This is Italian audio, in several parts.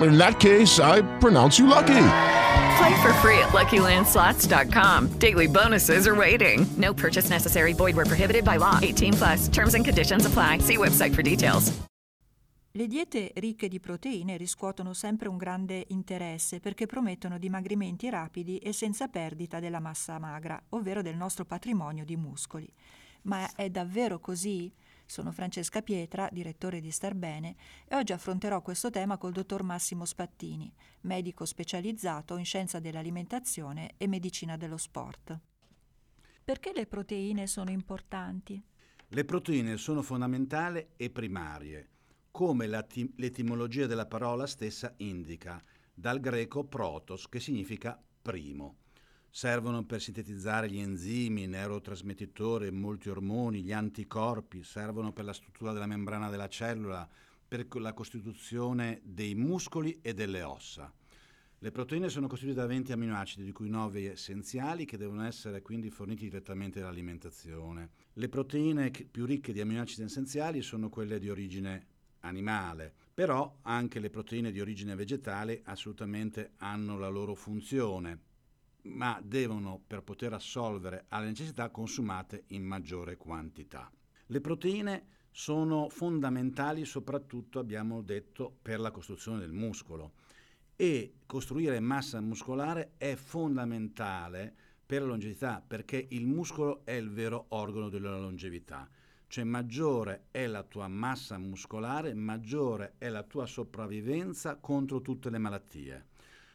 In that case, I pronounce you lucky. Play for free at LuckyLandSlots.com. Daily bonuses are waiting. No purchase necessary. Void where prohibited by law. 18 plus. Terms and conditions apply. See website for details. Le diete ricche di proteine riscuotono sempre un grande interesse perché promettono dimagrimenti rapidi e senza perdita della massa magra, ovvero del nostro patrimonio di muscoli. Ma è davvero così? Sono Francesca Pietra, direttore di Starbene, e oggi affronterò questo tema col dottor Massimo Spattini, medico specializzato in scienza dell'alimentazione e medicina dello sport. Perché le proteine sono importanti? Le proteine sono fondamentali e primarie, come l'etimologia della parola stessa indica, dal greco protos, che significa primo. Servono per sintetizzare gli enzimi, i neurotrasmettitori, molti ormoni, gli anticorpi, servono per la struttura della membrana della cellula, per la costituzione dei muscoli e delle ossa. Le proteine sono costituite da 20 aminoacidi, di cui 9 essenziali, che devono essere quindi forniti direttamente dall'alimentazione. Le proteine più ricche di aminoacidi essenziali sono quelle di origine animale, però anche le proteine di origine vegetale assolutamente hanno la loro funzione ma devono, per poter assolvere alle necessità, consumate in maggiore quantità. Le proteine sono fondamentali soprattutto, abbiamo detto, per la costruzione del muscolo e costruire massa muscolare è fondamentale per la longevità perché il muscolo è il vero organo della longevità. Cioè maggiore è la tua massa muscolare, maggiore è la tua sopravvivenza contro tutte le malattie.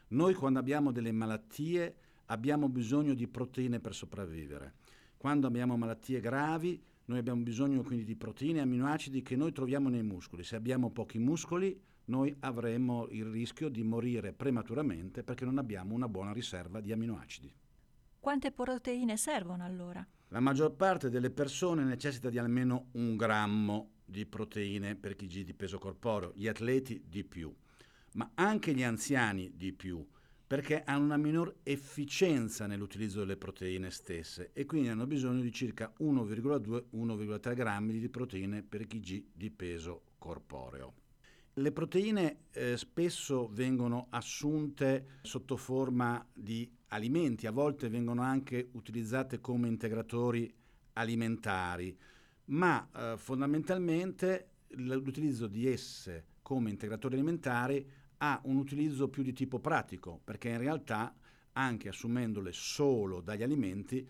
Noi quando abbiamo delle malattie abbiamo bisogno di proteine per sopravvivere. Quando abbiamo malattie gravi, noi abbiamo bisogno quindi di proteine e amminoacidi che noi troviamo nei muscoli. Se abbiamo pochi muscoli, noi avremo il rischio di morire prematuramente perché non abbiamo una buona riserva di amminoacidi. Quante proteine servono allora? La maggior parte delle persone necessita di almeno un grammo di proteine per kg di peso corporeo, gli atleti di più, ma anche gli anziani di più perché hanno una minor efficienza nell'utilizzo delle proteine stesse e quindi hanno bisogno di circa 1,2-1,3 grammi di proteine per kg di peso corporeo. Le proteine eh, spesso vengono assunte sotto forma di alimenti, a volte vengono anche utilizzate come integratori alimentari, ma eh, fondamentalmente l'utilizzo di esse come integratori alimentari ha un utilizzo più di tipo pratico, perché in realtà anche assumendole solo dagli alimenti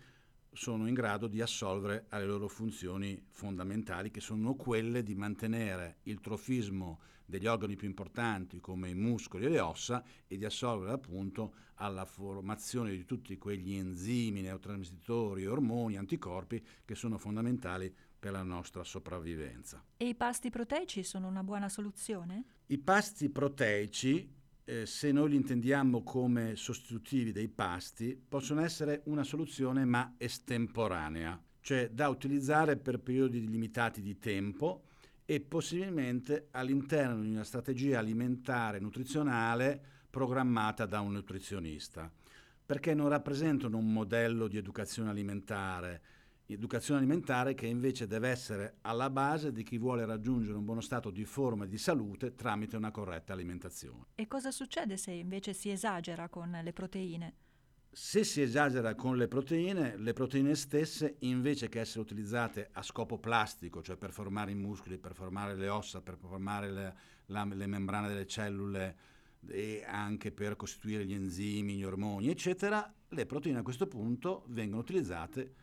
sono in grado di assolvere alle loro funzioni fondamentali, che sono quelle di mantenere il trofismo degli organi più importanti come i muscoli e le ossa e di assolvere appunto alla formazione di tutti quegli enzimi, neurotrasmettitori, ormoni, anticorpi che sono fondamentali per la nostra sopravvivenza. E i pasti proteici sono una buona soluzione? I pasti proteici, eh, se noi li intendiamo come sostitutivi dei pasti, possono essere una soluzione ma estemporanea, cioè da utilizzare per periodi limitati di tempo e possibilmente all'interno di una strategia alimentare nutrizionale programmata da un nutrizionista, perché non rappresentano un modello di educazione alimentare, educazione alimentare che invece deve essere alla base di chi vuole raggiungere un buono stato di forma e di salute tramite una corretta alimentazione. E cosa succede se invece si esagera con le proteine? Se si esagera con le proteine, le proteine stesse, invece che essere utilizzate a scopo plastico, cioè per formare i muscoli, per formare le ossa, per formare le, la, le membrane delle cellule e anche per costituire gli enzimi, gli ormoni, eccetera, le proteine a questo punto vengono utilizzate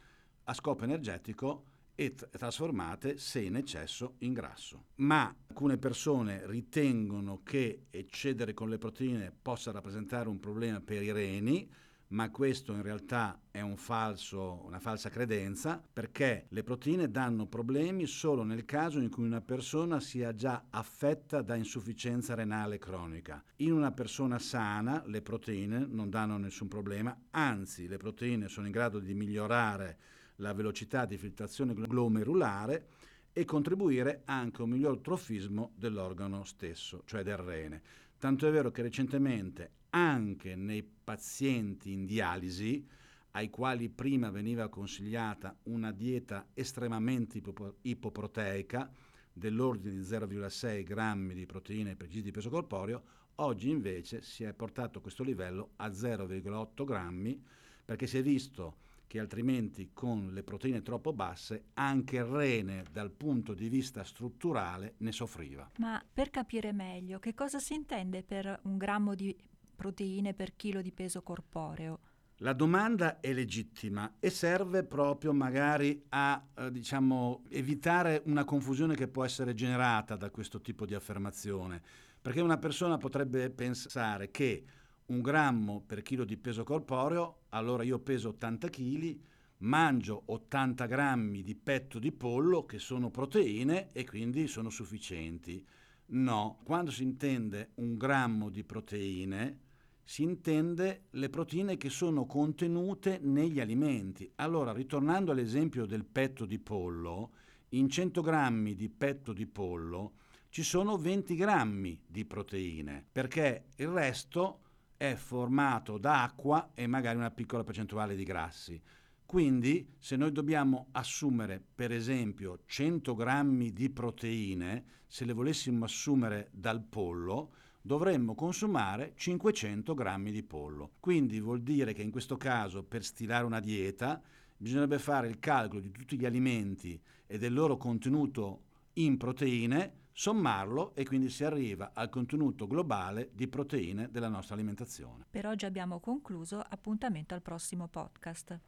a scopo energetico e trasformate, se in eccesso, in grasso. Ma alcune persone ritengono che eccedere con le proteine possa rappresentare un problema per i reni, ma questo in realtà è un falso, una falsa credenza perché le proteine danno problemi solo nel caso in cui una persona sia già affetta da insufficienza renale cronica. In una persona sana le proteine non danno nessun problema, anzi le proteine sono in grado di migliorare la velocità di filtrazione glomerulare e contribuire anche a un miglior trofismo dell'organo stesso, cioè del rene. Tanto è vero che recentemente anche nei pazienti in dialisi, ai quali prima veniva consigliata una dieta estremamente ipoproteica, dell'ordine di 0,6 grammi di proteine per di peso corporeo, oggi invece si è portato questo livello a 0,8 grammi perché si è visto che altrimenti con le proteine troppo basse anche il rene dal punto di vista strutturale ne soffriva. Ma per capire meglio, che cosa si intende per un grammo di proteine per chilo di peso corporeo? La domanda è legittima e serve proprio magari a eh, diciamo, evitare una confusione che può essere generata da questo tipo di affermazione, perché una persona potrebbe pensare che un grammo per chilo di peso corporeo, allora io peso 80 kg, mangio 80 grammi di petto di pollo che sono proteine e quindi sono sufficienti. No, quando si intende un grammo di proteine, si intende le proteine che sono contenute negli alimenti. Allora, ritornando all'esempio del petto di pollo, in 100 grammi di petto di pollo ci sono 20 grammi di proteine, perché il resto è formato da acqua e magari una piccola percentuale di grassi. Quindi se noi dobbiamo assumere per esempio 100 grammi di proteine, se le volessimo assumere dal pollo, dovremmo consumare 500 grammi di pollo. Quindi vuol dire che in questo caso per stilare una dieta bisognerebbe fare il calcolo di tutti gli alimenti e del loro contenuto in proteine sommarlo e quindi si arriva al contenuto globale di proteine della nostra alimentazione. Per oggi abbiamo concluso, appuntamento al prossimo podcast.